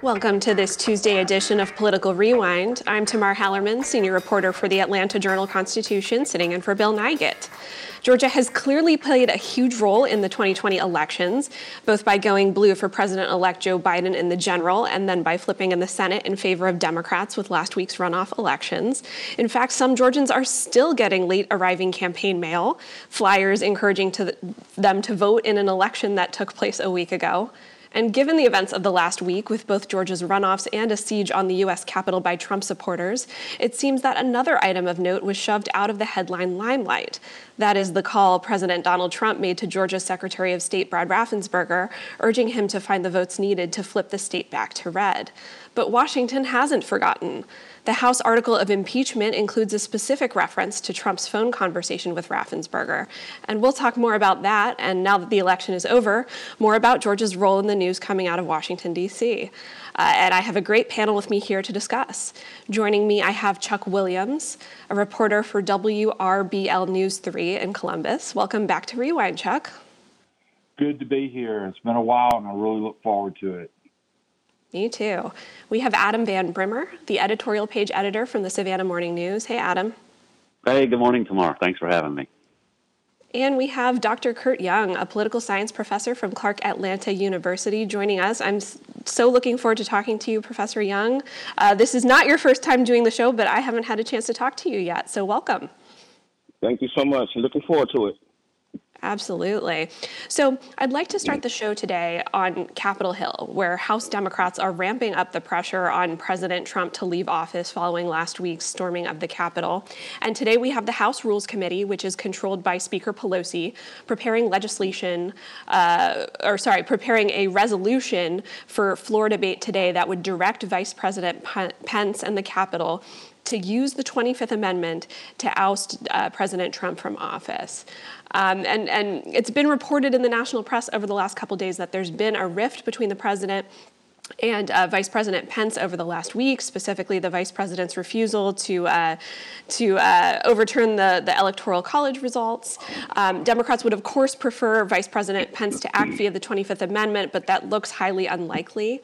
Welcome to this Tuesday edition of Political Rewind. I'm Tamar Hallerman, senior reporter for the Atlanta Journal Constitution, sitting in for Bill Nigut. Georgia has clearly played a huge role in the 2020 elections, both by going blue for President elect Joe Biden in the general and then by flipping in the Senate in favor of Democrats with last week's runoff elections. In fact, some Georgians are still getting late arriving campaign mail, flyers encouraging to them to vote in an election that took place a week ago. And given the events of the last week, with both Georgia's runoffs and a siege on the U.S. Capitol by Trump supporters, it seems that another item of note was shoved out of the headline limelight. That is the call President Donald Trump made to Georgia's Secretary of State Brad Raffensperger, urging him to find the votes needed to flip the state back to red. But Washington hasn't forgotten. The House article of impeachment includes a specific reference to Trump's phone conversation with Raffensperger. And we'll talk more about that, and now that the election is over, more about Georgia's role in the news coming out of Washington, D.C. Uh, and I have a great panel with me here to discuss. Joining me, I have Chuck Williams, a reporter for WRBL News 3 in Columbus. Welcome back to Rewind, Chuck. Good to be here. It's been a while, and I really look forward to it. Me too. We have Adam Van Brimmer, the editorial page editor from the Savannah Morning News. Hey, Adam. Hey, good morning, Tamar. Thanks for having me. And we have Dr. Kurt Young, a political science professor from Clark Atlanta University, joining us. I'm so looking forward to talking to you, Professor Young. Uh, this is not your first time doing the show, but I haven't had a chance to talk to you yet, so welcome. Thank you so much. Looking forward to it. Absolutely. So, I'd like to start the show today on Capitol Hill, where House Democrats are ramping up the pressure on President Trump to leave office following last week's storming of the Capitol. And today we have the House Rules Committee, which is controlled by Speaker Pelosi, preparing legislation, uh, or sorry, preparing a resolution for floor debate today that would direct Vice President Pence and the Capitol to use the 25th Amendment to oust uh, President Trump from office. Um, and, and it's been reported in the national press over the last couple days that there's been a rift between the president and uh, Vice President Pence over the last week, specifically the Vice President's refusal to uh, to uh, overturn the the Electoral College results. Um, Democrats would, of course, prefer Vice President Pence to act via the 25th Amendment, but that looks highly unlikely.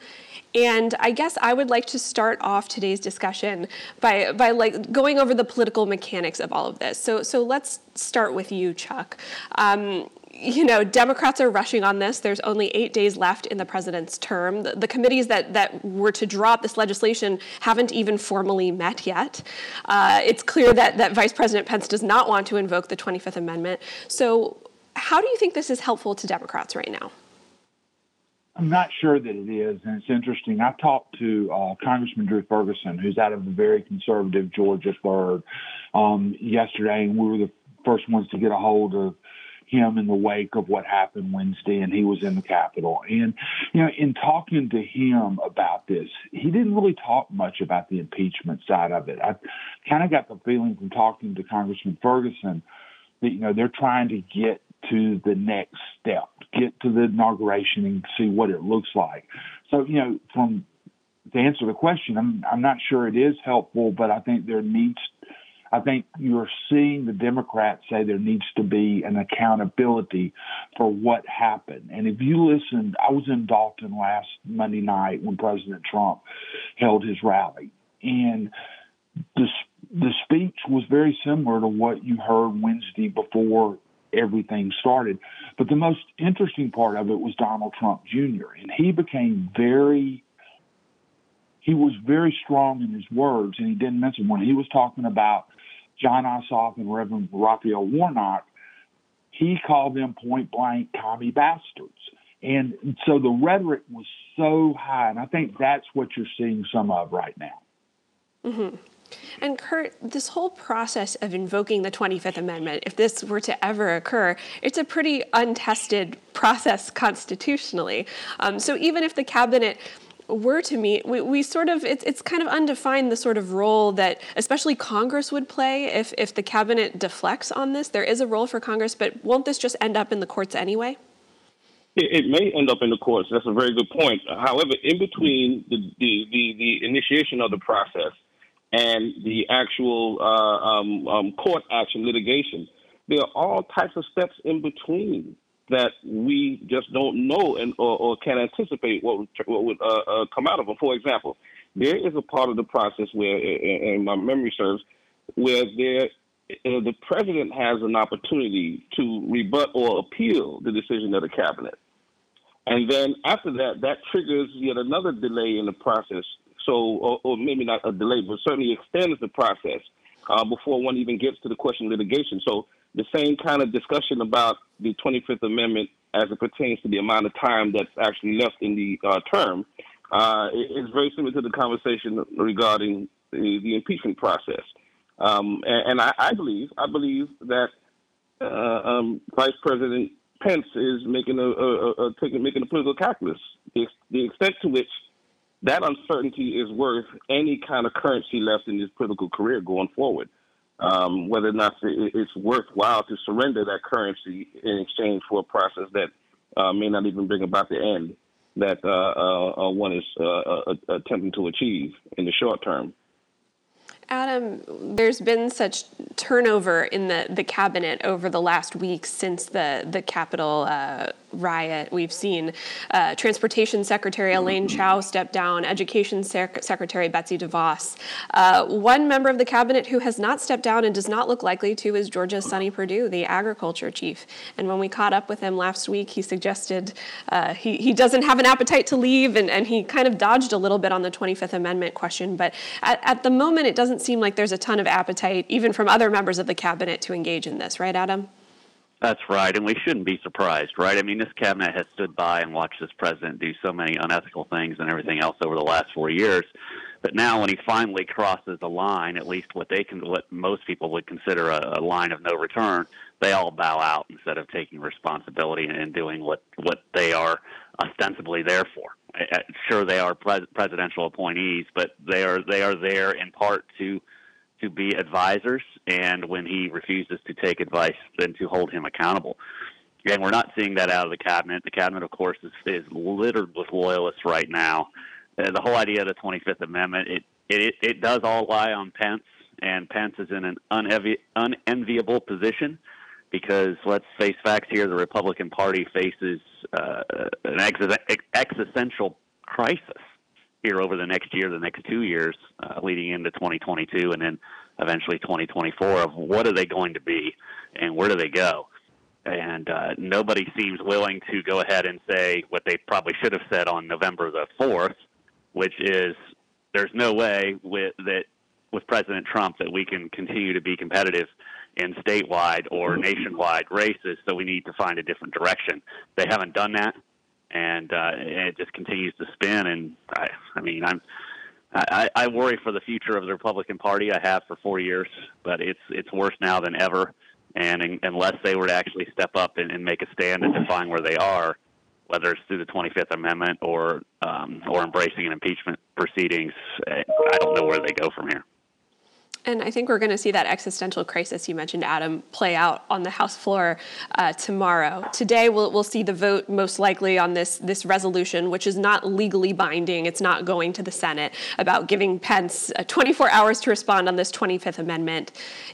And I guess I would like to start off today's discussion by, by like going over the political mechanics of all of this. So, so let's start with you, Chuck. Um, you know, Democrats are rushing on this. There's only eight days left in the president's term. The, the committees that, that were to drop this legislation haven't even formally met yet. Uh, it's clear that, that Vice President Pence does not want to invoke the 25th Amendment. So, how do you think this is helpful to Democrats right now? I'm not sure that it is, and it's interesting. I talked to uh, Congressman Drew Ferguson, who's out of the very conservative Georgia third, um, yesterday, and we were the first ones to get a hold of him in the wake of what happened Wednesday, and he was in the Capitol. And you know, in talking to him about this, he didn't really talk much about the impeachment side of it. I kind of got the feeling from talking to Congressman Ferguson that you know they're trying to get to the next step, get to the inauguration and see what it looks like. So, you know, from to answer the question, I'm I'm not sure it is helpful, but I think there needs I think you're seeing the Democrats say there needs to be an accountability for what happened. And if you listen, I was in Dalton last Monday night when President Trump held his rally, and the the speech was very similar to what you heard Wednesday before everything started. But the most interesting part of it was Donald Trump Jr. and he became very he was very strong in his words, and he didn't mention when he was talking about Jon Ossoff and Reverend Raphael Warnock, he called them point blank commie bastards. And so the rhetoric was so high, and I think that's what you're seeing some of right now. Mm-hmm. And Kurt, this whole process of invoking the 25th Amendment, if this were to ever occur, it's a pretty untested process constitutionally. Um, so even if the cabinet were to meet, we, we sort of it's it's kind of undefined the sort of role that especially Congress would play if if the cabinet deflects on this. There is a role for Congress, but won't this just end up in the courts anyway? It, may end up in the courts. That's a very good point. However, in between the the, the, the initiation of the process and the actual uh, um, um, court action litigation, there are all types of steps in between that we just don't know and or, or can anticipate what would, what would uh, uh, come out of them. For example, there is a part of the process where, and my memory serves, where there uh, the president has an opportunity to rebut or appeal the decision of the cabinet. And then after that, that triggers yet another delay in the process. So, or, or maybe not a delay, but certainly extends the process uh, before one even gets to the question of litigation. So, the same kind of discussion about the 25th Amendment as it pertains to the amount of time that's actually left in the uh, term uh, is very similar to the conversation regarding the, the impeachment process. Um, and, and I, I, believe, I believe that uh, um, Vice President Pence is making a, a, a, taking, making a political calculus. The, the extent to which that uncertainty is worth any kind of currency left in his political career going forward um, whether or not it's worthwhile to surrender that currency in exchange for a process that uh, may not even bring about the end that uh, uh, uh one is uh, uh, attempting to achieve in the short term. Adam, there's been such turnover in the, the cabinet over the last week since the, the Capitol uh, riot. We've seen uh, Transportation Secretary Elaine Chao step down, Education Sec- Secretary Betsy DeVos. Uh, one member of the cabinet who has not stepped down and does not look likely to is Georgia's Sonny Perdue, the agriculture chief. And when we caught up with him last week, he suggested uh, he, he doesn't have an appetite to leave, and, and he kind of dodged a little bit on the 25th Amendment question. But at, at the moment, it doesn't seem like there's a ton of appetite, even from other members of the cabinet, to engage in this, right, Adam? That's right, and we shouldn't be surprised, right? I mean, this cabinet has stood by and watched this president do so many unethical things and everything else over the last four years. But now, when he finally crosses the line, at least what they can, what most people would consider a, a line of no return, they all bow out instead of taking responsibility and doing what what they are ostensibly there for. Sure, they are pres- presidential appointees, but they are they are there in part to to be advisors, and when he refuses to take advice, then to hold him accountable. And we're not seeing that out of the cabinet. The cabinet, of course, is, is littered with loyalists right now. Uh, the whole idea of the 25th Amendment, it, it, it does all lie on Pence, and Pence is in an unenvi- unenviable position because let's face facts here: the Republican Party faces uh, an ex- existential crisis here over the next year, the next two years, uh, leading into 2022, and then eventually 2024. Of what are they going to be, and where do they go? And uh, nobody seems willing to go ahead and say what they probably should have said on November the 4th, which is there's no way with that with President Trump that we can continue to be competitive in statewide or nationwide races. So we need to find a different direction. They haven't done that and, uh, it just continues to spin. And I, I mean, I'm, I, I worry for the future of the Republican Party. I have for four years, but it's it's worse now than ever. And in, unless they were to actually step up and, and make a stand and define where they are, whether it's through the 25th Amendment or um, or embracing an impeachment proceedings, I don't know where they go from here. And I think we're going to see that existential crisis you mentioned, Adam, play out on the House floor uh, tomorrow. Today, we'll, we'll see the vote most likely on this, this resolution, which is not legally binding. It's not going to the Senate about giving Pence uh, 24 hours to respond on this 25th Amendment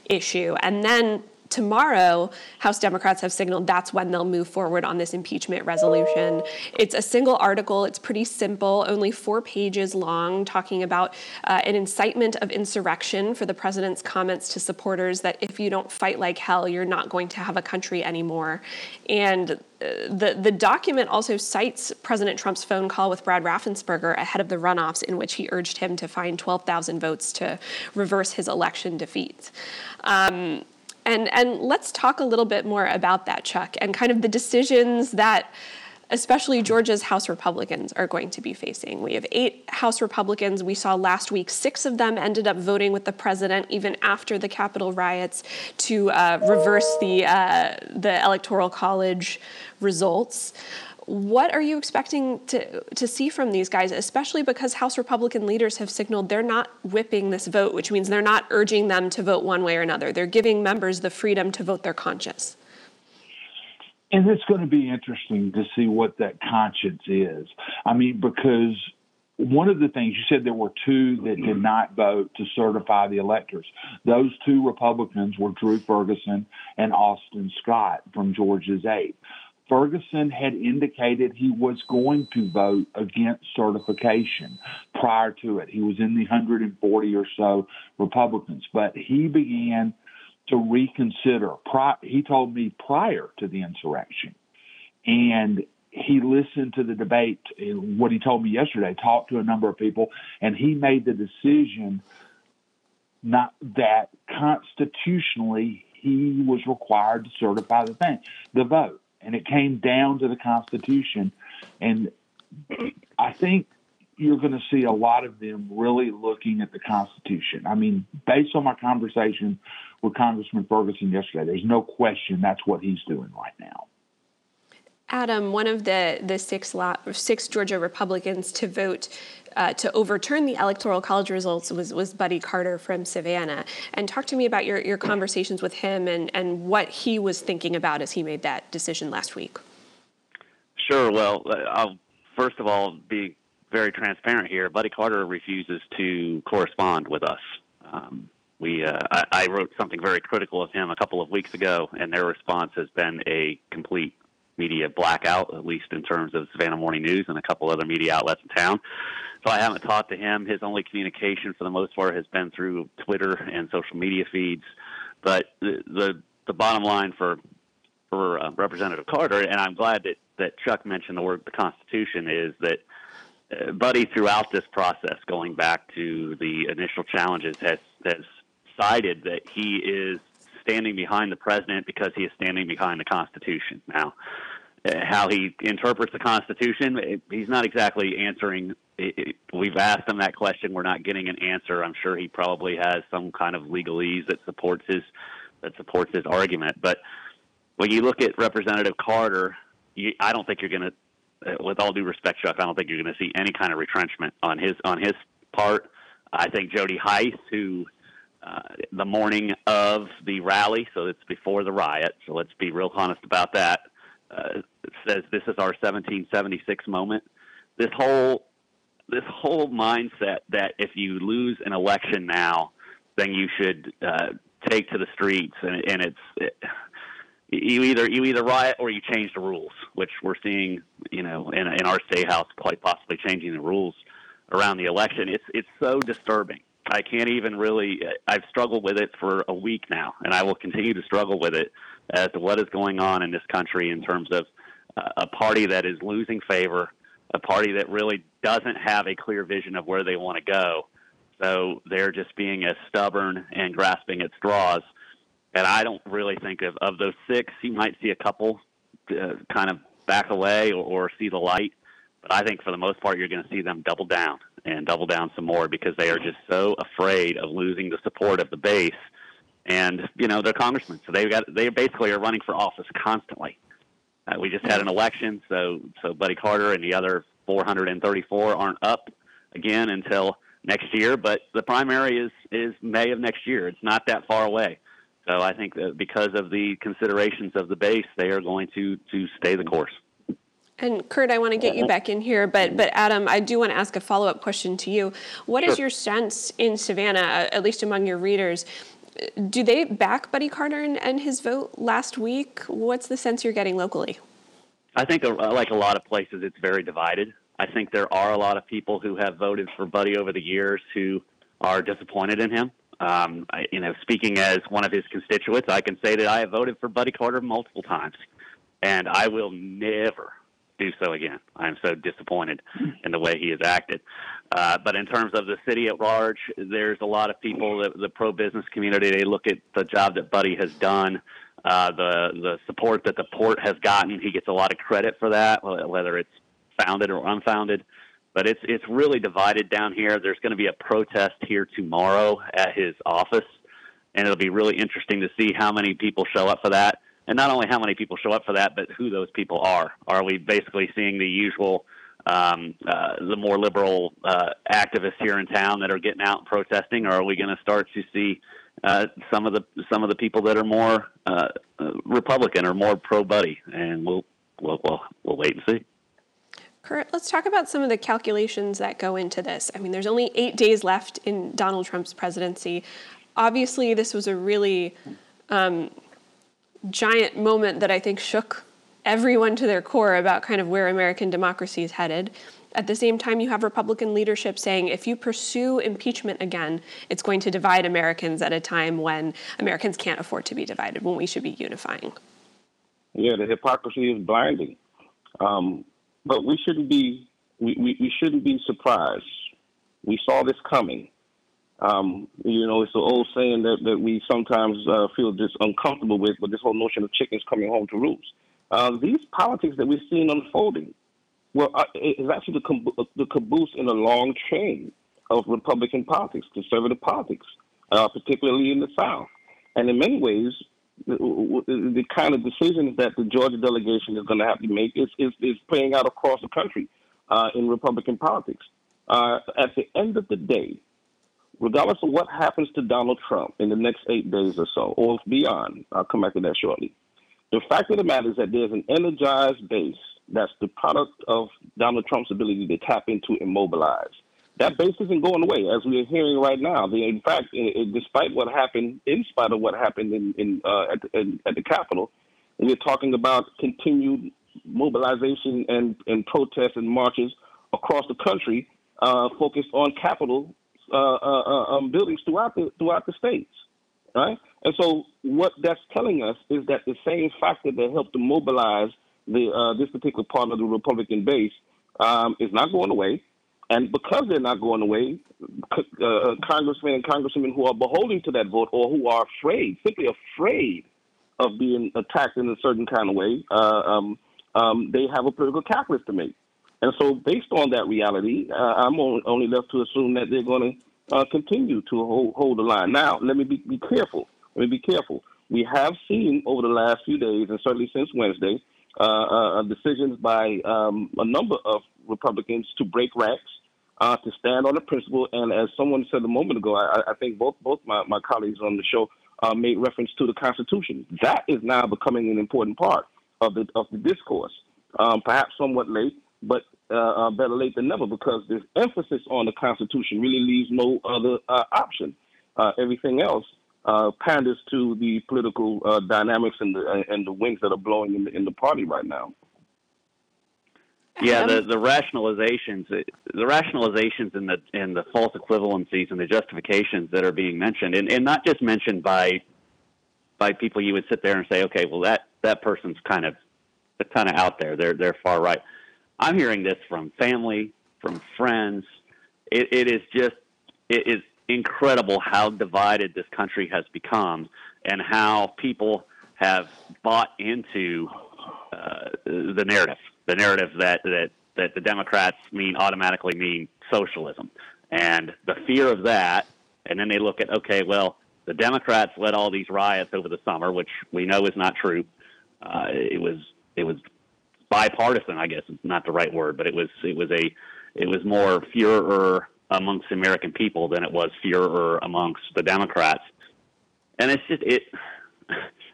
issue. And then tomorrow, House Democrats have signaled that's when they'll move forward on this impeachment resolution. It's a single article, it's pretty simple, only four pages long, talking about uh, an incitement of insurrection for the president's comments to supporters that if you don't fight like hell, you're not going to have a country anymore. And uh, the, the document also cites President Trump's phone call with Brad Raffensperger ahead of the runoffs, in which he urged him to find 12,000 votes to reverse his election defeat. Um, and, and let's talk a little bit more about that, Chuck, and kind of the decisions that especially Georgia's House Republicans are going to be facing. We have eight House Republicans. We saw last week six of them ended up voting with the president even after the Capitol riots to uh, reverse the uh, the Electoral College results. What are you expecting to, to see from these guys, especially because House Republican leaders have signaled they're not whipping this vote, which means they're not urging them to vote one way or another. They're giving members the freedom to vote their conscience. And it's going to be interesting to see what that conscience is. I mean, because one of the things you said there were two that did not vote to certify the electors. Those two Republicans were Drew Ferguson and Austin Scott from Georgia's 8. Ferguson had indicated he was going to vote against certification prior to it. He was in the 140 or so Republicans, but he began to reconsider. He told me prior to the insurrection. And he listened to the debate, what he told me yesterday, talked to a number of people, and he made the decision not that constitutionally he was required to certify the thing, the vote and it came down to the Constitution. And I think you're going to see a lot of them really looking at the Constitution. I mean, based on my conversation with Congressman Ferguson yesterday, there's no question that's what he's doing right now. Adam, one of the the six six Georgia Republicans to vote uh, to overturn the electoral college results was was Buddy Carter from Savannah. And talk to me about your your conversations with him and and what he was thinking about as he made that decision last week. Sure. Well, I'll first of all be very transparent here. Buddy Carter refuses to correspond with us. Um, we uh, I, I wrote something very critical of him a couple of weeks ago, and their response has been a complete media blackout, at least in terms of Savannah Morning News and a couple other media outlets in town. So I haven't talked to him. His only communication, for the most part, has been through Twitter and social media feeds. But the the, the bottom line for for uh, Representative Carter, and I'm glad that that Chuck mentioned the word the Constitution, is that uh, Buddy throughout this process, going back to the initial challenges, has has cited that he is standing behind the president because he is standing behind the Constitution. Now, how he interprets the Constitution, he's not exactly answering. We've asked him that question. We're not getting an answer. I'm sure he probably has some kind of legalese that supports his that supports his argument. But when you look at Representative Carter, you, I don't think you're going to, uh, with all due respect, Chuck, I don't think you're going to see any kind of retrenchment on his on his part. I think Jody Hice, who uh, the morning of the rally, so it's before the riot. So let's be real honest about that. Uh, says this is our 1776 moment. This whole this whole mindset that if you lose an election now, then you should uh, take to the streets, and, and it's it, you either you either riot or you change the rules, which we're seeing, you know, in, in our state house quite possibly changing the rules around the election. It's it's so disturbing I can't even really. I've struggled with it for a week now, and I will continue to struggle with it as to what is going on in this country in terms of a party that is losing favor, a party that really doesn't have a clear vision of where they want to go. So they're just being as stubborn and grasping at straws. And I don't really think of of those six. You might see a couple uh, kind of back away or, or see the light, but I think for the most part, you're going to see them double down and double down some more because they are just so afraid of losing the support of the base. And you know they're congressmen, so they've got they basically are running for office constantly. Uh, we just had an election, so so Buddy Carter and the other 434 aren't up again until next year. But the primary is is May of next year. It's not that far away. So I think that because of the considerations of the base, they are going to to stay the course. And Kurt, I want to get you back in here, but but Adam, I do want to ask a follow up question to you. What sure. is your sense in Savannah, at least among your readers? Do they back Buddy Carter and, and his vote last week? What's the sense you're getting locally? I think, uh, like a lot of places, it's very divided. I think there are a lot of people who have voted for Buddy over the years who are disappointed in him. Um, I, you know, speaking as one of his constituents, I can say that I have voted for Buddy Carter multiple times, and I will never do so again. I'm so disappointed in the way he has acted. Uh, but in terms of the city at large, there's a lot of people, the, the pro business community, they look at the job that Buddy has done, uh, the the support that the port has gotten. He gets a lot of credit for that, whether it's founded or unfounded. But it's it's really divided down here. There's going to be a protest here tomorrow at his office, and it'll be really interesting to see how many people show up for that and not only how many people show up for that, but who those people are. Are we basically seeing the usual, um, uh, the more liberal uh, activists here in town that are getting out and protesting, or are we going to start to see uh, some of the some of the people that are more uh, uh Republican or more pro Buddy? And we'll we'll we'll, we'll wait and see. Kurt, let's talk about some of the calculations that go into this. I mean, there's only eight days left in Donald Trump's presidency. Obviously, this was a really um, giant moment that I think shook everyone to their core about kind of where American democracy is headed. At the same time, you have Republican leadership saying if you pursue impeachment again, it's going to divide Americans at a time when Americans can't afford to be divided, when we should be unifying. Yeah, the hypocrisy is blinding. Um, but we shouldn't be we, we, we shouldn't be surprised. We saw this coming. Um, you know, it's the old saying that, that we sometimes uh, feel just uncomfortable with, but this whole notion of chickens coming home to roost. Uh, these politics that we're seeing unfolding well, uh, is actually the, the caboose in a long chain of Republican politics, conservative politics, uh, particularly in the South. And in many ways, the, the, kind of decisions that the Georgia delegation is going to have to make is, is, is playing out across the country uh, in Republican politics. Uh, at the end of the day, regardless of what happens to Donald Trump in the next eight days or so, or beyond, I'll come back to that shortly. The fact of the matter is that there's an energized base that's the product of Donald Trump's ability to tap into and mobilize. That base isn't going away, as we are hearing right now. in fact, despite what happened, in spite of what happened in, in, uh, at, the, at the Capitol, we're talking about continued mobilization and, and protests and marches across the country uh, focused on Capitol uh, uh, uh, um, buildings throughout the throughout the states, right? And so what that's telling us is that the same factor that helped to mobilize the uh, this particular part of the Republican base um, is not going away, and because they're not going away, uh, congressmen and congresswomen who are beholden to that vote or who are afraid, simply afraid of being attacked in a certain kind of way, uh, um, um, they have a political calculus to make. And so, based on that reality, uh, I'm only left to assume that they're going to uh, continue to hold, hold the line. Now, let me be, be careful. Let me be careful. We have seen over the last few days, and certainly since Wednesday, uh, uh, uh decisions by um, a number of Republicans to break ranks, uh, to stand on the principle. And as someone said a moment ago, I, I think both both my, my colleagues on the show made reference to the Constitution. That is now becoming an important part of the of the discourse. Um, perhaps somewhat late, but uh, uh, better late than never because this emphasis on the Constitution really leaves no other uh, option. Uh, everything else uh, panders to the political uh, dynamics and the and the winds that are blowing in the, in the party right now. Yeah, the, the rationalizations, the rationalizations and the and the false equivalencies and the justifications that are being mentioned, and, and not just mentioned by by people you would sit there and say, okay, well that that person's kind of kind of out there. They're they're far right. I'm hearing this from family, from friends. It, it is just it is incredible how divided this country has become, and how people have bought into uh, the narrative, the narrative that that that the Democrats mean automatically mean socialism, and the fear of that, and then they look at okay, well, the Democrats led all these riots over the summer, which we know is not true. Uh, it was it was bipartisan, I guess is not the right word, but it was it was a it was more furor amongst the American people than it was furor amongst the Democrats. And it's just it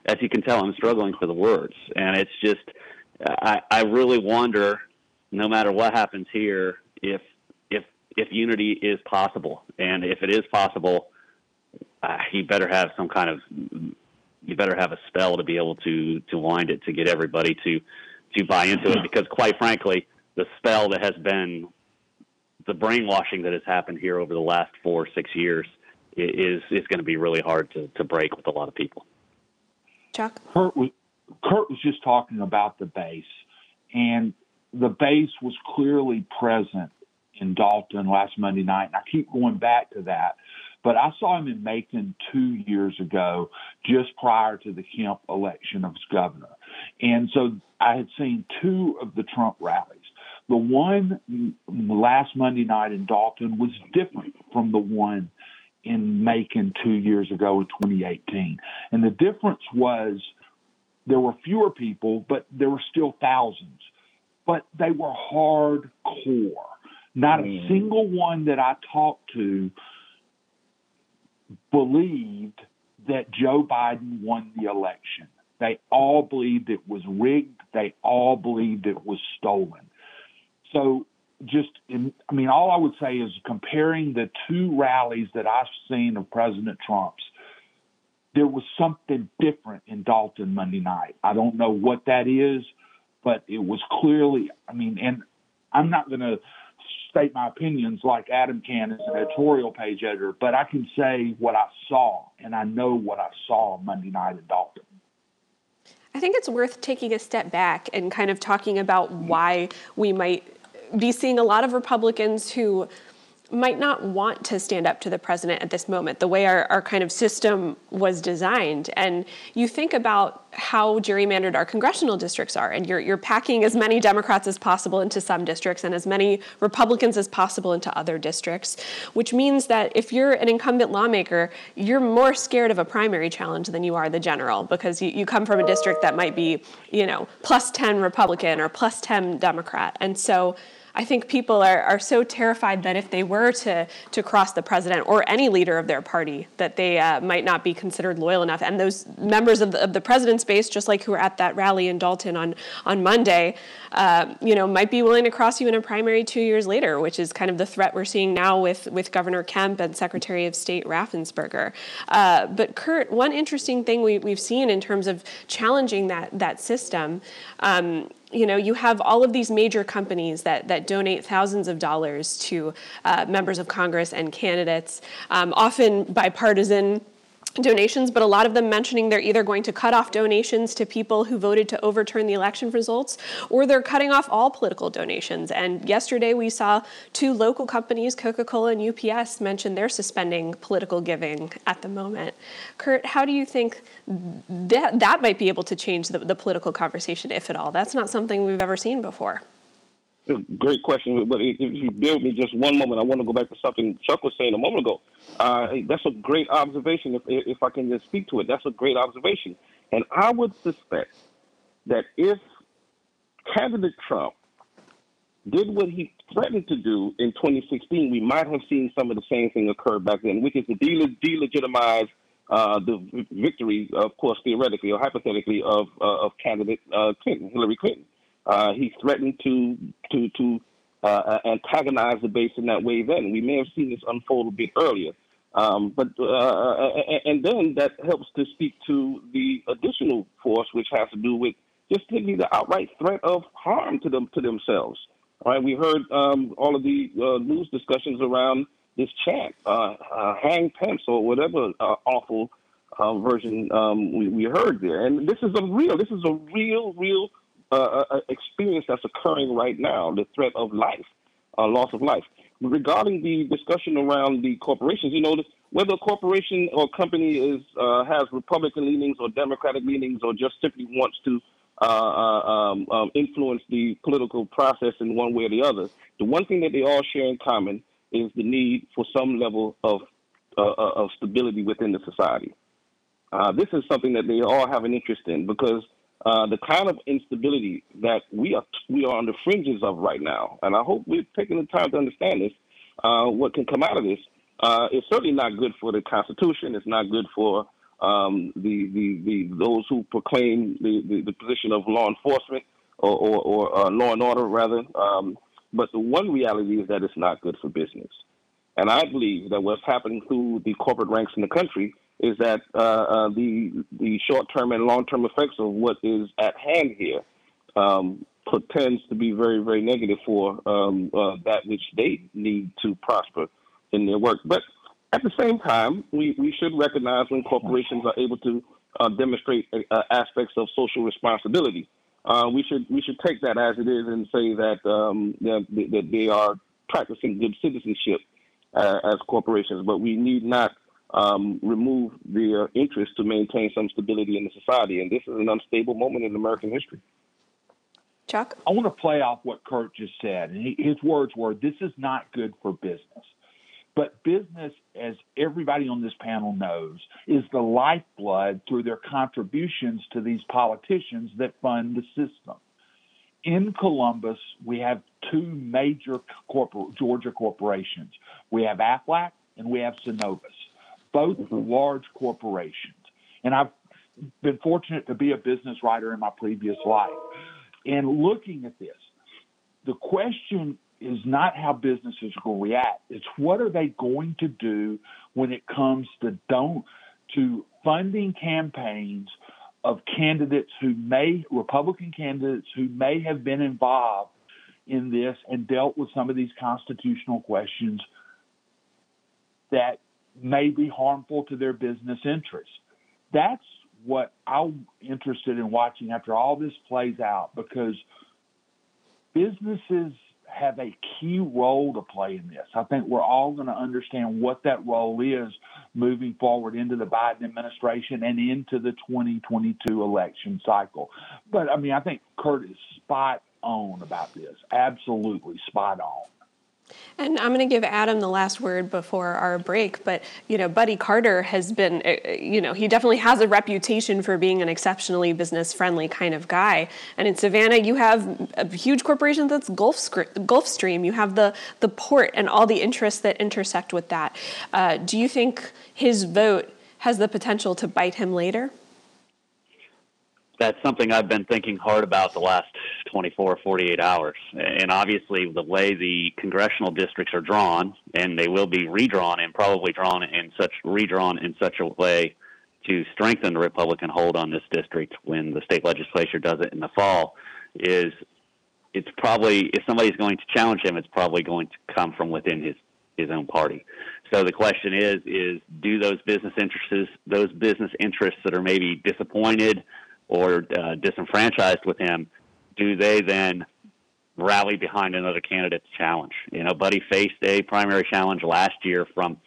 as you can tell, I'm struggling for the words. And it's just I, I really wonder, no matter what happens here, if if if unity is possible. And if it is possible, uh, you better have some kind of you better have a spell to be able to to wind it to get everybody to to buy into it because quite frankly, the spell that has been the brainwashing that has happened here over the last four or six years is is going to be really hard to, to break with a lot of people. Chuck? Kurt was, Kurt was just talking about the base, and the base was clearly present in Dalton last Monday night. And I keep going back to that. But I saw him in Macon two years ago, just prior to the Kemp election of governor. And so I had seen two of the Trump rallies. The one last Monday night in Dalton was different from the one in Macon two years ago in 2018. And the difference was there were fewer people, but there were still thousands. But they were hardcore. Not mm. a single one that I talked to believed that Joe Biden won the election. They all believed it was rigged. They all believed it was stolen. So, just, in, I mean, all I would say is comparing the two rallies that I've seen of President Trump's, there was something different in Dalton Monday night. I don't know what that is, but it was clearly, I mean, and I'm not going to state my opinions like Adam can as an editorial page editor, but I can say what I saw, and I know what I saw Monday night in Dalton. I think it's worth taking a step back and kind of talking about why we might be seeing a lot of Republicans who might not want to stand up to the president at this moment, the way our, our kind of system was designed. And you think about how gerrymandered our congressional districts are, and you're, you're packing as many Democrats as possible into some districts and as many Republicans as possible into other districts, which means that if you're an incumbent lawmaker, you're more scared of a primary challenge than you are the general because you, you come from a district that might be, you know, plus 10 Republican or plus 10 Democrat. And so I think people are, are so terrified that if they were to, to cross the president or any leader of their party, that they uh, might not be considered loyal enough. And those members of the, of the president's base, just like who were at that rally in Dalton on, on Monday, uh, you know, might be willing to cross you in a primary two years later, which is kind of the threat we're seeing now with, with Governor Kemp and Secretary of State Raffensperger. Uh, but Kurt, one interesting thing we, we've seen in terms of challenging that, that system um, you know, you have all of these major companies that, that donate thousands of dollars to uh, members of Congress and candidates, um, often bipartisan donations, but a lot of them mentioning they're either going to cut off donations to people who voted to overturn the election results or they're cutting off all political donations. And yesterday we saw two local companies, Coca Cola and UPS, mention they're suspending political giving at the moment. Kurt, how do you think that, that might be able to change the, the political conversation, if at all? That's not something we've ever seen before. Great question. But if you with me just one moment, I want to go back to something Chuck was saying a moment ago. Uh, that's a great observation. If, if I can just speak to it, that's a great observation. And I would suspect that if candidate Trump did what he threatened to do in 2016, we might have seen some of the same thing occur back then, which is to delegitimize uh, the victory, of course, theoretically or hypothetically, of uh, of candidate uh, Clinton, Hillary Clinton. Uh, he threatened to to to uh, uh, antagonize the base in that way. Then we may have seen this unfold a bit earlier, um, but uh, and then that helps to speak to the additional force, which has to do with just simply the outright threat of harm to them to themselves. All right, we heard um, all of the uh, news discussions around this chant, uh, uh, "Hang Pence" or whatever awful version um, we, we, heard there. And this is a real, this is a real, real uh, experience that's occurring right now, the threat of life, uh, loss of life. Regarding the discussion around the corporations, you know, whether a corporation or company is uh, has Republican leanings or Democratic leanings or just simply wants to uh, uh, um, um, influence the political process in one way or the other, the one thing that they all share in common is the need for some level of uh, of stability within the society. this is something that they all have an interest in because uh, the kind of instability that we are we are on the fringes of right now, and I hope we're taking the time to understand this. Uh, what can come out of this uh, is certainly not good for the Constitution. It's not good for um, the, the, the those who proclaim the, the, the position of law enforcement or, or, or uh, law and order, rather. Um, but the one reality is that it's not good for business. And I believe that what's happening through the corporate ranks in the country is that uh, uh, the the short term and long term effects of what is at hand here um, tends to be very very negative for um, uh, that which they need to prosper in their work. But at the same time, we, we should recognize when corporations are able to uh, demonstrate uh, aspects of social responsibility. Uh, we should we should take that as it is and say that um, that they are practicing good citizenship as corporations. But we need not um, remove their interest to maintain some stability in the society. And this is an unstable moment in American history. Chuck? I want to play off what Kurt just said. And he, his words were this is not good for business. But business, as everybody on this panel knows, is the lifeblood through their contributions to these politicians that fund the system. In Columbus, we have two major corpor- Georgia corporations. We have Aflac and we have Synovus, both mm-hmm. large corporations. And I've been fortunate to be a business writer in my previous life. And looking at this, the question is not how businesses will react. It's what are they going to do when it comes to don't to funding campaigns of candidates who may Republican candidates who may have been involved in this and dealt with some of these constitutional questions that may be harmful to their business interests. That's what I'm interested in watching after all this plays out because businesses have a key role to play in this. I think we're all going to understand what that role is moving forward into the Biden administration and into the 2022 election cycle. But I mean, I think Kurt is spot on about this. Absolutely spot on. And I'm going to give Adam the last word before our break, but you know, Buddy Carter has been, uh, uh, you know, he definitely has a reputation for being an exceptionally business-friendly kind of guy. And in Savannah, you have a huge corporation that's Gulf, Gulfstream. You have the the port and all the interests that intersect with that. Uh, do you think his vote has the potential to bite him later? That's something I've been thinking hard about the last 24, 48 hours. And obviously, the way the congressional districts are drawn, and they will be redrawn and probably drawn in such redrawn in such a way to strengthen the Republican hold on this district when the state legislature does it in the fall, is it's probably if somebody's going to challenge him, it's probably going to come from within his his own party. So the question is: is do those business interests, those business interests that are maybe disappointed? Or uh, disenfranchised with him, do they then rally behind another candidate's challenge? You know, Buddy faced a primary challenge last year from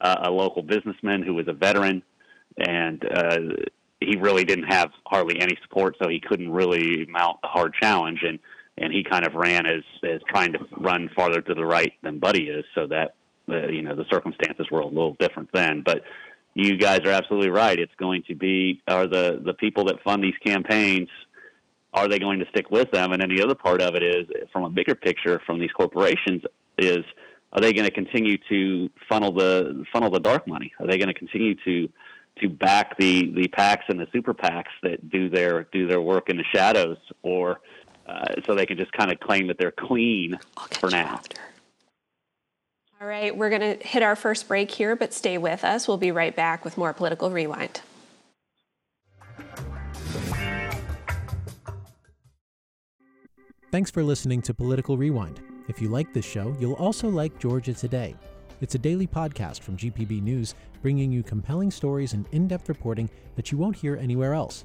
uh, a local businessman who was a veteran, and uh, he really didn't have hardly any support, so he couldn't really mount a hard challenge. And and he kind of ran as as trying to run farther to the right than Buddy is, so that uh, you know the circumstances were a little different then. But you guys are absolutely right. It's going to be are the the people that fund these campaigns are they going to stick with them? And then the other part of it is from a bigger picture from these corporations is are they going to continue to funnel the funnel the dark money? Are they going to continue to to back the the PACs and the super PACs that do their do their work in the shadows, or uh, so they can just kind of claim that they're clean for now? After. All right, we're going to hit our first break here, but stay with us. We'll be right back with more Political Rewind. Thanks for listening to Political Rewind. If you like this show, you'll also like Georgia Today. It's a daily podcast from GPB News, bringing you compelling stories and in depth reporting that you won't hear anywhere else.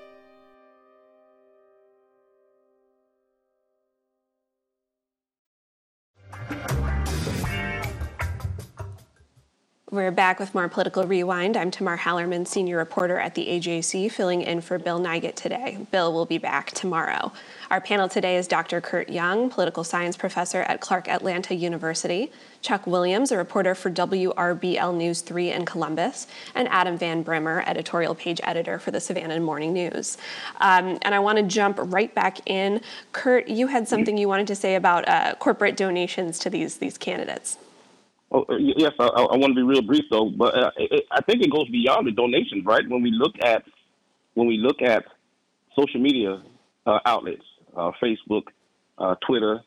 We're back with more Political Rewind. I'm Tamar Hallerman, senior reporter at the AJC, filling in for Bill Nigut today. Bill will be back tomorrow. Our panel today is Dr. Kurt Young, political science professor at Clark Atlanta University, Chuck Williams, a reporter for WRBL News 3 in Columbus, and Adam Van Brimmer, editorial page editor for the Savannah Morning News. Um, and I want to jump right back in. Kurt, you had something you wanted to say about uh, corporate donations to these, these candidates. Oh, uh, yes, I, I, want to be real brief though, but uh, it, I think it goes beyond the donations, right? When we look at when we look at social media uh, outlets, uh, Facebook, uh, Twitter,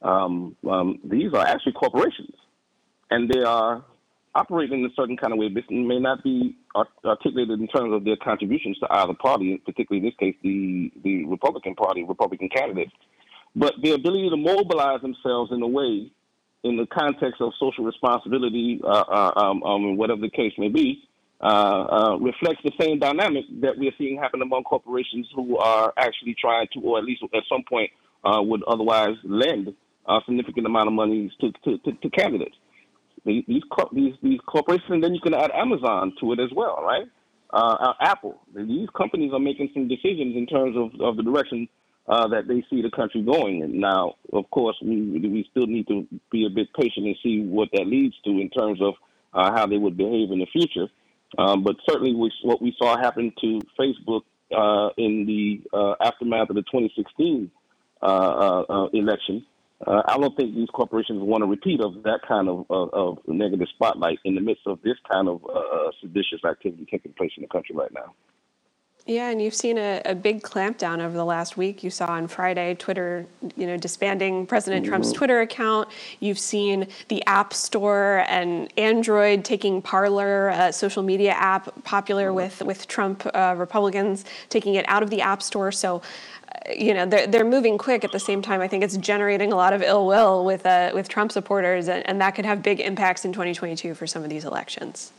um, um, these are actually corporations, and they are operating in a certain kind of way. This may not be articulated in terms of their contributions to either party, particularly in this case, the the Republican Party, Republican candidates, but the ability to mobilize themselves in a way in the context of social responsibility, uh, uh, um, um, whatever the case may be, uh, uh, reflects the same dynamic that we are seeing happen among corporations who are actually trying to, or at least at some point, uh, would otherwise lend a significant amount of money to, to, to, to candidates. These, these, these corporations, and then you can add Amazon to it as well, right? uh, Apple. These companies are making some decisions in terms of, of the direction uh, that they see the country going. And now, of course, we we still need to be a bit patient and see what that leads to in terms of uh, how they would behave in the future. Um, but certainly, we, what we saw happen to Facebook uh, in the uh, aftermath of the 2016 uh, uh, election, I don't think these corporations want to repeat of that kind of, of, of negative spotlight in the midst of this kind of seditious activity taking place in the country right now. Yeah, and you've seen a, a, big clampdown over the last week. You saw on Friday Twitter, you know, disbanding President mm-hmm. Trump's Twitter account. You've seen the App Store and Android taking Parler, a social media app popular mm-hmm. with with Trump uh, Republicans, taking it out of the App Store. So. Uh, you know they're they're moving quick. At the same time, I think it's generating a lot of ill will with uh, with Trump supporters, and, and that could have big impacts in 2022 for some of these elections.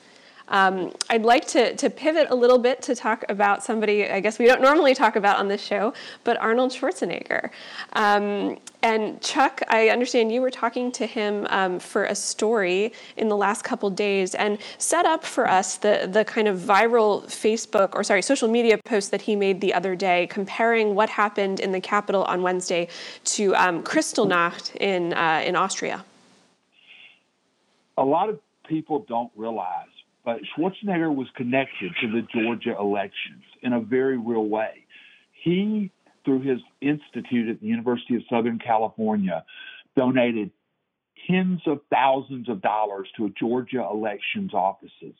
Um, I'd like to, to pivot a little bit to talk about somebody I guess we don't normally talk about on this show, but Arnold Schwarzenegger. Um, and Chuck, I understand you were talking to him um, for a story in the last couple days and set up for us the, the kind of viral Facebook or sorry, social media post that he made the other day comparing what happened in the Capitol on Wednesday to um, Kristallnacht in, uh, in Austria. A lot of people don't realize but Schwarzenegger was connected to the Georgia elections in a very real way. He, through his institute at the University of Southern California, donated tens of thousands of dollars to Georgia elections offices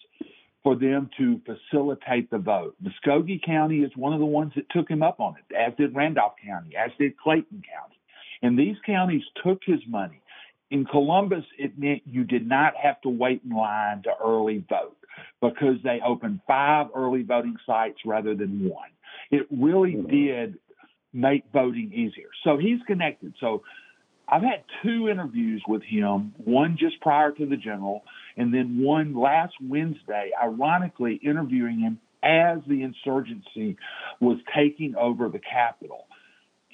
for them to facilitate the vote. Muscogee County is one of the ones that took him up on it, as did Randolph County, as did Clayton County. And these counties took his money. In Columbus, it meant you did not have to wait in line to early vote because they opened five early voting sites rather than one. It really mm-hmm. did make voting easier. So he's connected. So I've had two interviews with him, one just prior to the general, and then one last Wednesday, ironically interviewing him as the insurgency was taking over the Capitol.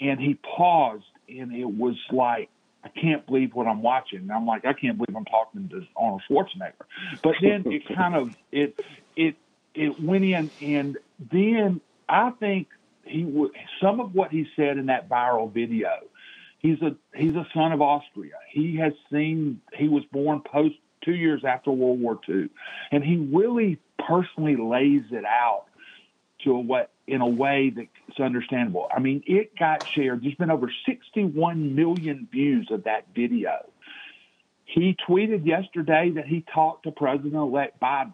And he paused, and it was like, I can't believe what I'm watching. And I'm like, I can't believe I'm talking to Arnold Schwarzenegger. But then it kind of it it it went in, and then I think he would some of what he said in that viral video. He's a he's a son of Austria. He has seen he was born post two years after World War II, and he really personally lays it out to a what in a way that's understandable. I mean, it got shared. There's been over 61 million views of that video. He tweeted yesterday that he talked to President-elect Biden.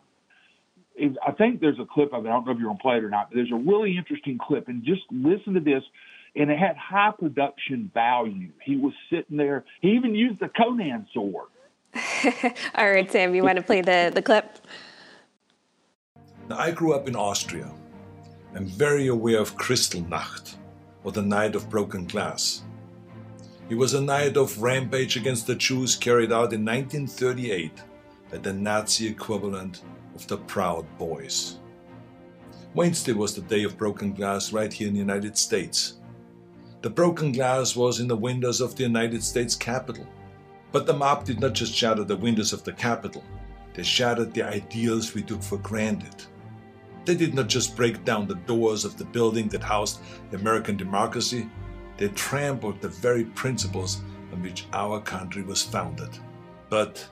I think there's a clip of it. I don't know if you're going to play it or not, but there's a really interesting clip. And just listen to this. And it had high production value. He was sitting there. He even used the Conan sword. All right, Sam, you want to play the, the clip? Now, I grew up in Austria am very aware of Kristallnacht, or the Night of Broken Glass. It was a night of rampage against the Jews carried out in 1938 by the Nazi equivalent of the Proud Boys. Wednesday was the day of broken glass right here in the United States. The broken glass was in the windows of the United States Capitol. But the mob did not just shatter the windows of the Capitol, they shattered the ideals we took for granted they did not just break down the doors of the building that housed American democracy, they trampled the very principles on which our country was founded. But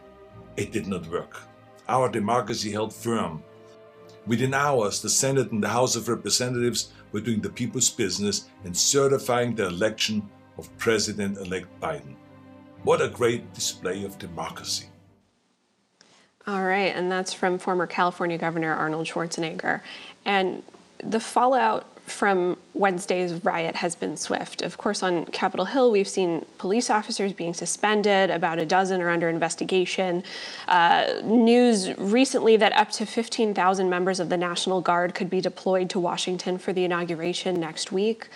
it did not work. Our democracy held firm. Within hours, the Senate and the House of Representatives were doing the people's business and certifying the election of President elect Biden. What a great display of democracy! All right, and that's from former California Governor Arnold Schwarzenegger. And the fallout from Wednesday's riot has been swift. Of course, on Capitol Hill, we've seen police officers being suspended, about a dozen are under investigation. Uh, news recently that up to 15,000 members of the National Guard could be deployed to Washington for the inauguration next week.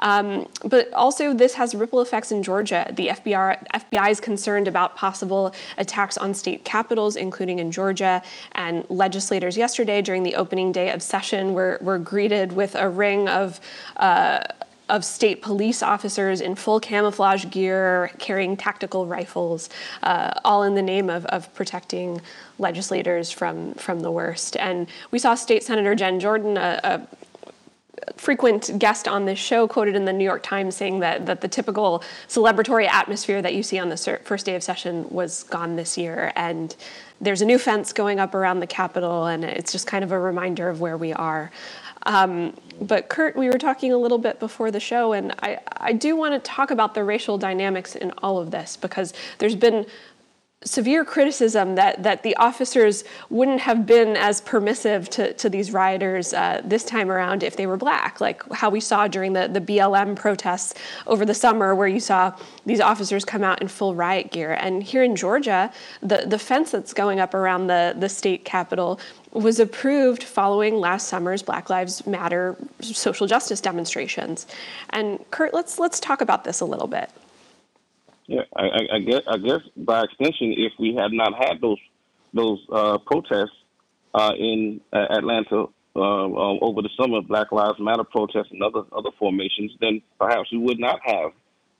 Um, but also, this has ripple effects in Georgia. The FBI, FBI is concerned about possible attacks on state capitals, including in Georgia. And legislators yesterday, during the opening day of session, were, were greeted with a ring of uh, of state police officers in full camouflage gear, carrying tactical rifles, uh, all in the name of, of protecting legislators from, from the worst. And we saw State Senator Jen Jordan, a, frequent guest on this show quoted in the New York Times saying that, that the typical celebratory atmosphere that you see on the first day of session was gone this year. And there's a new fence going up around the Capitol, and it's just kind of a reminder of where we are. Um, but Kurt, we were talking a little bit before the show, and I, I do want to talk about the racial dynamics in all of this because there's been severe criticism that, that the officers wouldn't have been as permissive to, to these rioters uh, this time around if they were black, like how we saw during the, the BLM protests over the summer, where you saw these officers come out in full riot gear. And here in Georgia, the, the fence that's going up around the, the state capitol was approved following last summer's Black Lives Matter social justice demonstrations. And Kurt, let's let's talk about this a little bit. Yeah, I, I, guess I guess by extension, if we had not had those those uh, protests uh, in uh, Atlanta uh, um, over the summer, Black Lives Matter protests and other other formations, then perhaps we would not have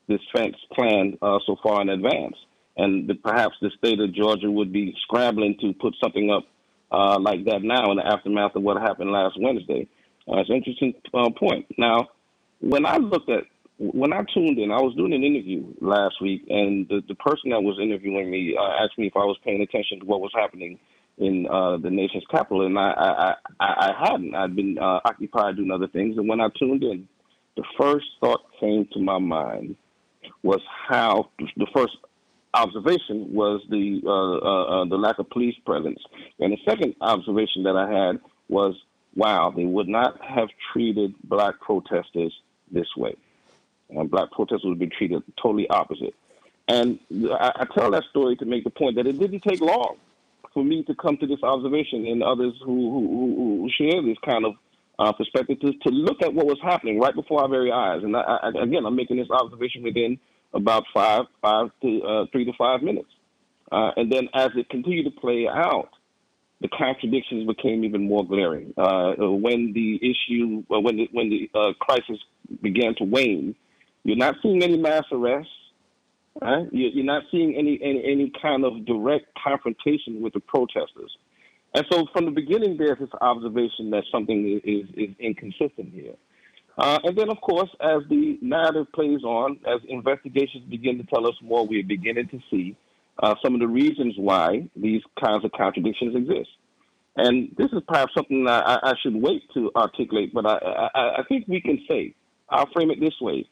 this fence planned uh, so far in advance, and the, perhaps the state of Georgia would be scrambling to put something up uh, like that now in the aftermath of what happened last Wednesday. it's an interesting point. Now, when I looked at when I tuned in, I was doing an interview last week, and the, the person that was interviewing me uh, asked me if I was paying attention to what was happening in uh, the nation's capital, and I I, I, I hadn't. I'd been uh, occupied doing other things, and when I tuned in, the first thought came to my mind was how the first observation was the uh, uh, uh, the lack of police presence, and the second observation that I had was, wow, they would not have treated black protesters this way and black protesters would been treated totally opposite. And I, I, tell that story to make the point that it didn't take long for me to come to this observation and others who, who, who share this kind of uh, perspective to, to look at what was happening right before our very eyes. And I, I, again, I'm making this observation within about five, five to uh, three to five minutes. Uh, and then as it continued to play out, the contradictions became even more glaring. Uh, when the issue, when the, when the uh, crisis began to wane, you're not seeing any mass arrests. Right? You're not seeing any, any, any kind of direct confrontation with the protesters. And so from the beginning, there's this observation that something is, is inconsistent here. Uh, and then, of course, as the narrative plays on, as investigations begin to tell us more, we're beginning to see uh, some of the reasons why these kinds of contradictions exist. And this is perhaps something I, I should wait to articulate, but I, I, I think we can say, I'll frame it this way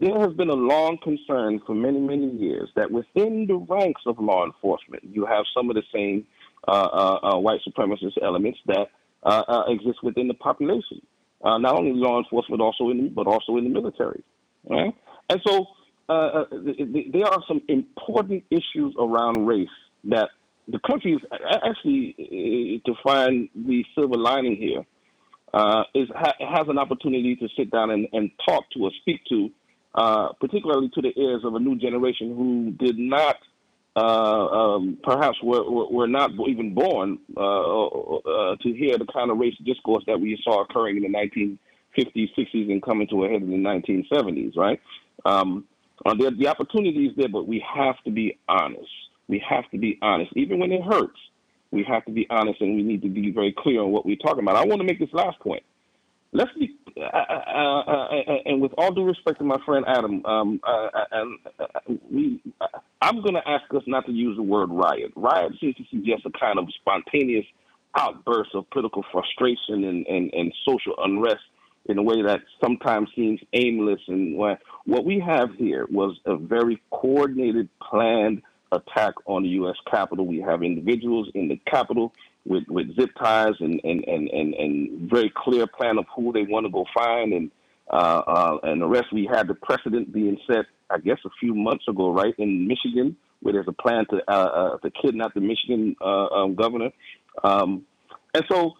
there has been a long concern for many, many years that within the ranks of law enforcement, you have some of the same uh, uh, uh, white supremacist elements that uh, uh, exist within the population. Uh, not only law enforcement, also in but also in the military. Right? And so there are some important issues around race that the country is actually to find the silver lining here. is ha- has an opportunity to sit down and, and talk to or speak to uh, particularly to the ears of a new generation who did not, uh, um, perhaps were, were not even born uh, uh, to hear the kind of race discourse that we saw occurring in the 1950s, 60s, and coming to a head in the 1970s, right? Um, uh, the, the opportunity is there, but we have to be honest. We have to be honest. Even when it hurts, we have to be honest and we need to be very clear on what we're talking about. I want to make this last point let's be, uh, uh, uh, and with all due respect to my friend Adam, um, we, I'm going to ask us not to use the word riot. Riot seems to suggest a kind of spontaneous outburst of political frustration and, and, and social unrest in a way that sometimes seems aimless. And what we have here was a very coordinated, planned attack on the U.S. Capitol. We have individuals in the Capitol with, with zip ties and, and, and, and, and very clear plan of who they want to go find and uh, uh, and the rest. We had the precedent being set, I guess, a few months ago, right in Michigan, where there's a plan to uh, uh, to kidnap the Michigan uh, um, governor. Um, and so,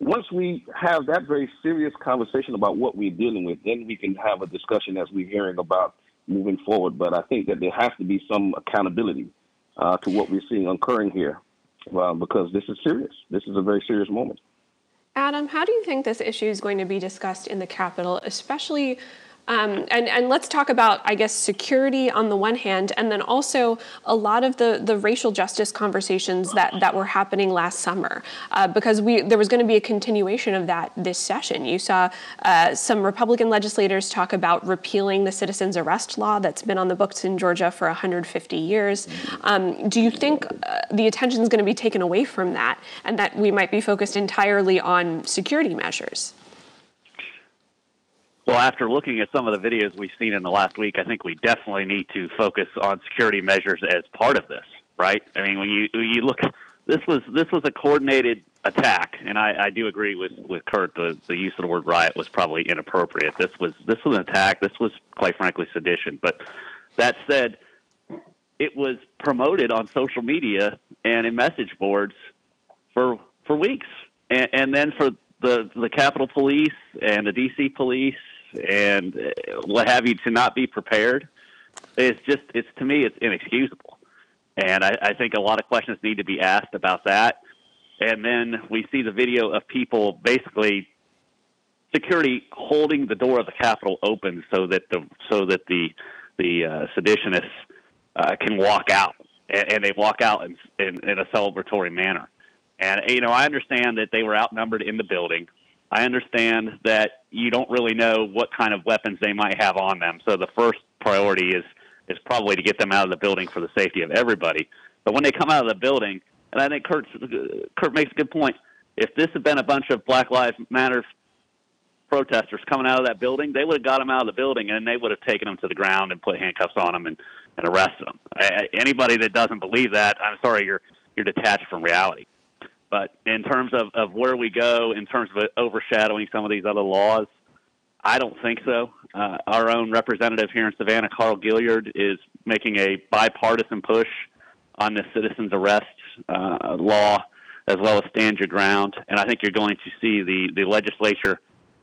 once we have that very serious conversation about what we're dealing with, then we can have a discussion as we're hearing about moving forward. But I think that there has to be some accountability uh, to what we're seeing occurring here well, because this is serious. This is a very serious moment. Adam, how do you think this issue is going to be discussed in the Capitol, especially Um, and, and let's talk about, I guess, security on the one hand, and then also a lot of the, the racial justice conversations that, that were happening last summer, uh, because we there was going to be a continuation of that this session. You saw uh, some Republican legislators talk about repealing the citizens arrest law that's been on the books in Georgia for 150 years. Um, do you think uh, the attention is going to be taken away from that, and that we might be focused entirely on security measures? Well, after looking at some of the videos we've seen in the last week, I think we definitely need to focus on security measures as part of this, right? I mean, when you when you look, this was this was a coordinated attack, and I, I do agree with with Kurt. The the use of the word riot was probably inappropriate. This was this was an attack. This was quite frankly sedition. But that said, it was promoted on social media and in message boards for for weeks, and, and then for the the Capitol Police and the DC Police and uh, what have you to not be prepared it's just it's to me it's inexcusable. And I, I think a lot of questions need to be asked about that. And then we see the video of people basically security holding the door of the capitol open so that the so that the the uh, seditionists uh, can walk out. And, and they walk out in, in, in a celebratory manner. And you know i understand that they were outnumbered in the building I understand that you don't really know what kind of weapons they might have on them. So the first priority is is probably to get them out of the building for the safety of everybody. But when they come out of the building, and I think Kurt Kurt makes a good point. If this had been a bunch of Black Lives Matter protesters coming out of that building, they would have got them out of the building and they would have taken them to the ground and put handcuffs on them and, and arrested them. Anybody that doesn't believe that, I'm sorry, you're you're detached from reality. But in terms of, of where we go, in terms of overshadowing some of these other laws, I don't think so. Uh, our own representative here in Savannah, Carl Gilliard, is making a bipartisan push on this citizens arrest uh, law, as well as stand your ground. And I think you're going to see the, the legislature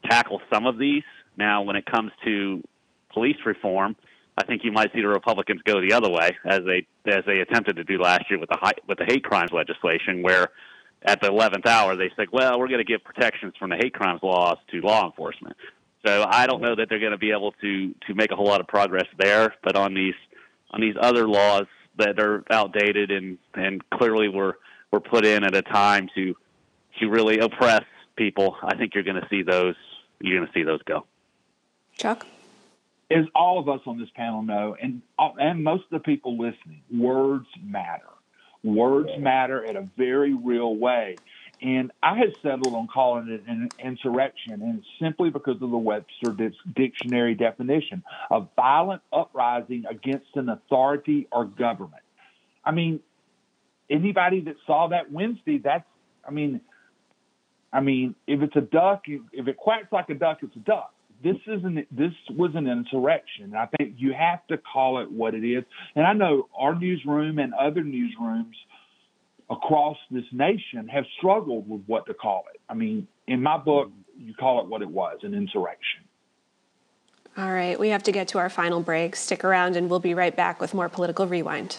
tackle some of these. Now, when it comes to police reform, I think you might see the Republicans go the other way, as they as they attempted to do last year with the high, with the hate crimes legislation, where at the 11th hour, they said, well, we're going to give protections from the hate crimes laws to law enforcement. So I don't know that they're going to be able to to make a whole lot of progress there. But on these on these other laws that are outdated and and clearly were were put in at a time to to really oppress people, I think you're going to see those you're going to see those go. Chuck, as all of us on this panel know, and and most of the people listening, words matter. Words matter in a very real way. And I had settled on calling it an insurrection, and simply because of the Webster Dictionary definition of violent uprising against an authority or government. I mean, anybody that saw that Wednesday, that's, I mean, I mean, if it's a duck, if it quacks like a duck, it's a duck this isn't this was an insurrection. I think you have to call it what it is. And I know our newsroom and other newsrooms across this nation have struggled with what to call it. I mean, in my book, you call it what it was, an insurrection. All right, we have to get to our final break. Stick around and we'll be right back with more political rewind.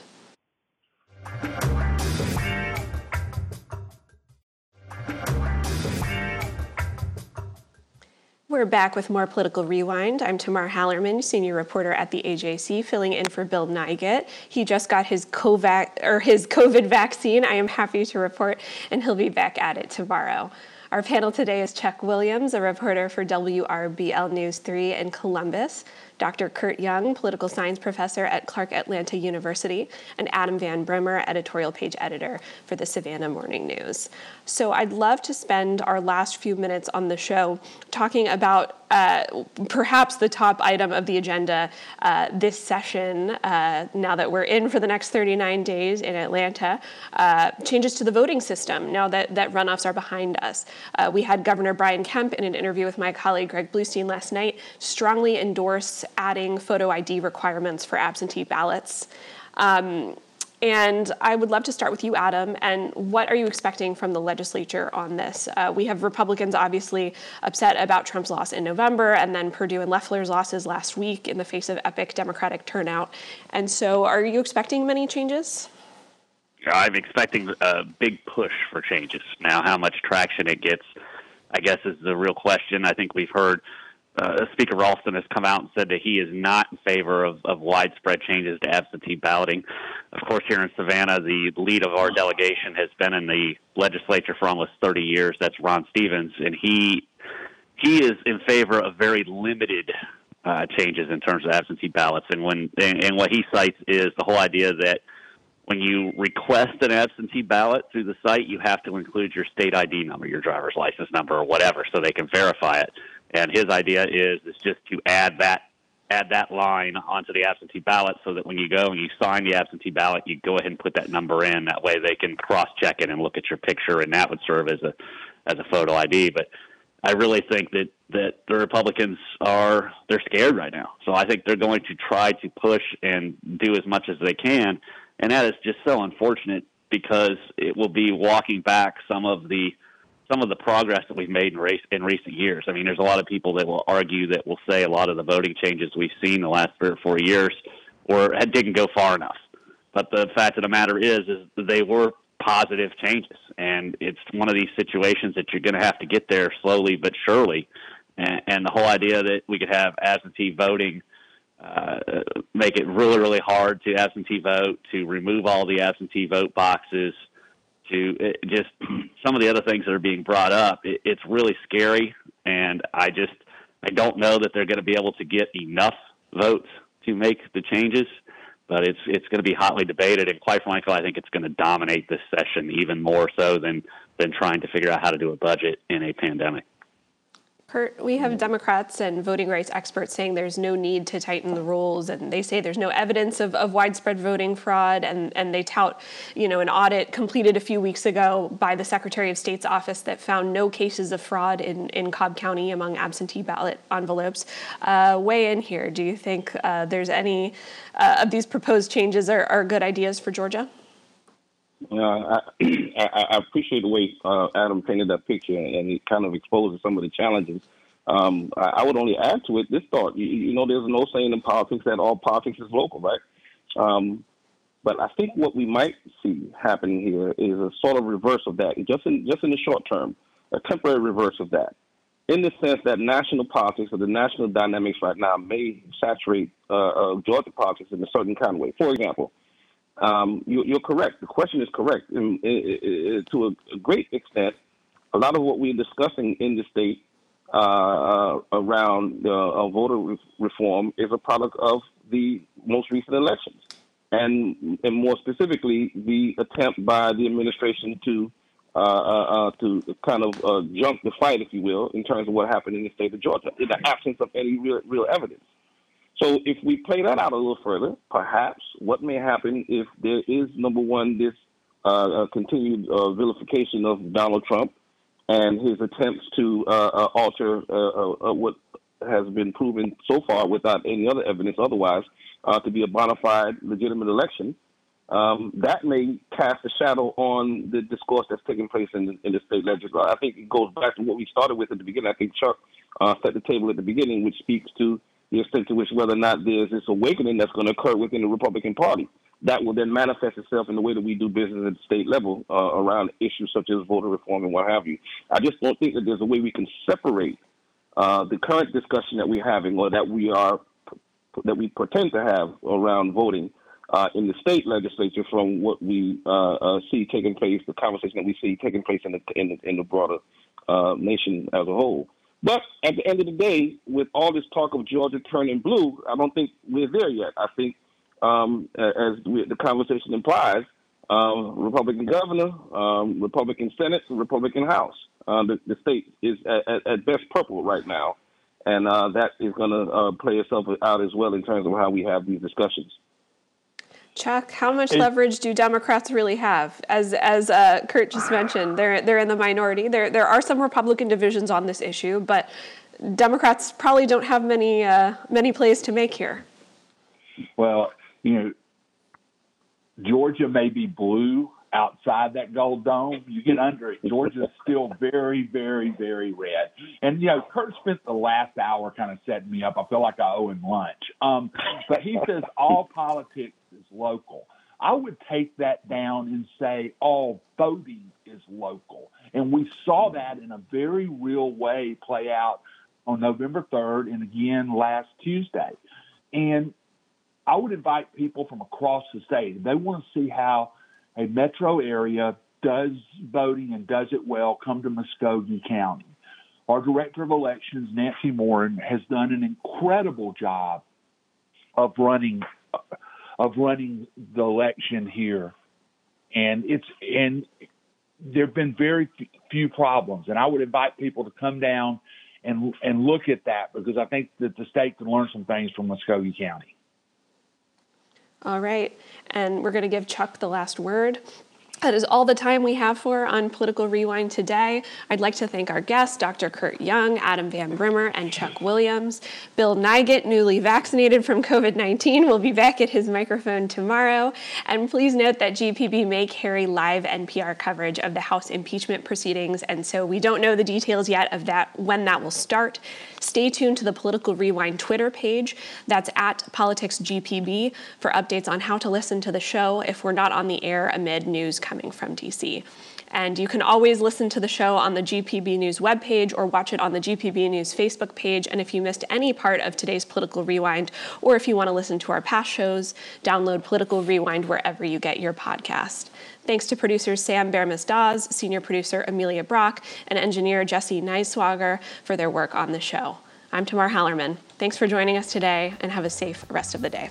We're back with more Political Rewind. I'm Tamar Hallerman, senior reporter at the AJC, filling in for Bill Nigut. He just got his COVID, or his COVID vaccine, I am happy to report, and he'll be back at it tomorrow. Our panel today is Chuck Williams, a reporter for WRBL News 3 in Columbus, Dr. Kurt Young, political science professor at Clark Atlanta University, and Adam Van Brimmer, editorial page editor for the Savannah Morning News. So I'd love to spend our last few minutes on the show talking about uh, perhaps the top item of the agenda uh, this session, uh, now that we're in for the next 39 days in Atlanta, uh, changes to the voting system now that, that runoffs are behind us. Uh, we had Governor Brian Kemp in an interview with my colleague Greg Bluestein last night strongly endorse adding photo ID requirements for absentee ballots. Um, and I would love to start with you, Adam. And what are you expecting from the legislature on this? Uh, we have Republicans obviously upset about Trump's loss in November and then Perdue and Loeffler's losses last week in the face of epic Democratic turnout. And so, are you expecting many changes? I'm expecting a big push for changes. Now, how much traction it gets, I guess, is the real question. I think we've heard uh, Speaker Ralston has come out and said that he is not in favor of, of widespread changes to absentee balloting. Of course, here in Savannah, the lead of our delegation has been in the legislature for almost 30 years. That's Ron Stephens, and he he is in favor of very limited uh, changes in terms of absentee ballots. And when and, and what he cites is the whole idea that when you request an absentee ballot through the site, you have to include your state ID number, your driver's license number, or whatever, so they can verify it. And his idea is is just to add that add that line onto the absentee ballot so that when you go and you sign the absentee ballot, you go ahead and put that number in. That way they can cross check it and look at your picture, and that would serve as a as a photo ID. But I really think that that the Republicans are they're scared right now. So I think they're going to try to push and do as much as they can, and that is just so unfortunate because it will be walking back some of the some of the progress that we've made in, race, in recent years. I mean, there's a lot of people that will argue that will say a lot of the voting changes we've seen the last three or four years or didn't go far enough. But the fact of the matter is, is they were positive changes, and it's one of these situations that you're going to have to get there slowly but surely. And, and the whole idea that we could have absentee voting uh, make it really, really hard to absentee vote, to remove all the absentee vote boxes, to just some of the other things that are being brought up. It, it's really scary, and I just I don't know that they're going to be able to get enough votes to make the changes. But it's it's going to be hotly debated, and quite frankly, I think it's going to dominate this session even more so than than trying to figure out how to do a budget in a pandemic. We have Democrats and voting rights experts saying there's no need to tighten the rules, and they say there's no evidence of, of widespread voting fraud, and, and they tout, you know, an audit completed a few weeks ago by the Secretary of State's office that found no cases of fraud in, in Cobb County among absentee ballot envelopes. Uh, weigh in here. Do you think uh, there's any uh, of these proposed changes are, are good ideas for Georgia? Uh, I, I, appreciate the way uh, Adam painted that picture, and it kind of exposes some of the challenges. Um, I, I would only add to it this thought: you, you know, there's no saying in politics that all politics is local, right? Um, but I think what we might see happening here is a sort of reverse of that, just in just in the short term, a temporary reverse of that, in the sense that national politics or the national dynamics right now may saturate uh, uh, Georgia politics in a certain kind of way. For example, um, you, are correct. The question is correct. In, in, to a, great extent, a lot of what we're discussing in the state uh, uh, around uh, voter re- reform is a product of the most recent elections, and and more specifically, the attempt by the administration to uh, uh, uh, to kind of jump the fight, if you will, in terms of what happened in the state of Georgia, in the absence of any real, real evidence. So if we play that out a little further, perhaps what may happen if there is number one this uh, uh, continued uh, vilification of Donald Trump and his attempts to uh, uh, alter uh, what has been proven so far without any other evidence otherwise to be a bona fide legitimate election. Um, that may cast a shadow on the discourse that's taking place in in the state legislature. I think it goes back to what we started with at the beginning. I think Chuck set the table at the beginning, which speaks to the extent to which whether or not there's this awakening that's going to occur within the Republican Party. That will then manifest itself in the way that we do business at the state level uh, around issues such as voter reform and what have you. I just don't think that there's a way we can separate uh, the current discussion that we're having or that we are that we pretend to have around voting uh, in the state legislature from what we uh, uh, see taking place, the conversation that we see taking place in the in the, in the broader uh, nation as a whole. But at the end of the day, with all this talk of Georgia turning blue, I don't think we're there yet. I think, um, as we, the conversation implies, um, Republican governor, um, Republican Senate, Republican House. Uh, the, the, state is at, at, best purple right now, and uh, that is going to uh, play itself out as well in terms of how we have these discussions. Chuck, how much leverage do Democrats really have? As as uh, Kurt just mentioned, they're they're in the minority. There there are some Republican divisions on this issue, but Democrats probably don't have many uh, many plays to make here. Well, you know, Georgia may be blue outside that gold dome. You get under it, Georgia's still very, very, very red. And you know, Kurt spent the last hour kind of setting me up. I feel like I owe him lunch. Um, but he says all politics is local. I would take that down and say all voting is local. And we saw that in a very real way play out on November 3rd and again last Tuesday. And I would invite people from across the state. They want to see how a metro area does voting and does it well, come to Muscogee County. Our director of elections, Nancy Boren, has done an incredible job of running of running the election here, and it's and there have been very few problems. And I would invite people to come down and and look at that because I think that the state can learn some things from Muscogee County. All right, and we're going to give Chuck the last word. That is all the time we have for on Political Rewind today. I'd like to thank our guests, Dr. Kurt Young, Adam Van Brimmer, and Chuck Williams. Bill Nigut, newly vaccinated from COVID 19, will be back at his microphone tomorrow. And please note that GPB may carry live NPR coverage of the House impeachment proceedings, and so we don't know the details yet of that when that will start. Stay tuned to the Political Rewind Twitter page. That's at PoliticsGPB for updates on how to listen to the show if we're not on the air amid news coming from DC. And you can always listen to the show on the GPB News webpage or watch it on the GPB News Facebook page. And if you missed any part of today's Political Rewind, or if you want to listen to our past shows, download Political Rewind wherever you get your podcast. Thanks to producers Sam Bermas Dawes, senior producer Amelia Brock, and engineer Jesse Neiswager for their work on the show. I'm Tamar Hallerman. Thanks for joining us today and have a safe rest of the day.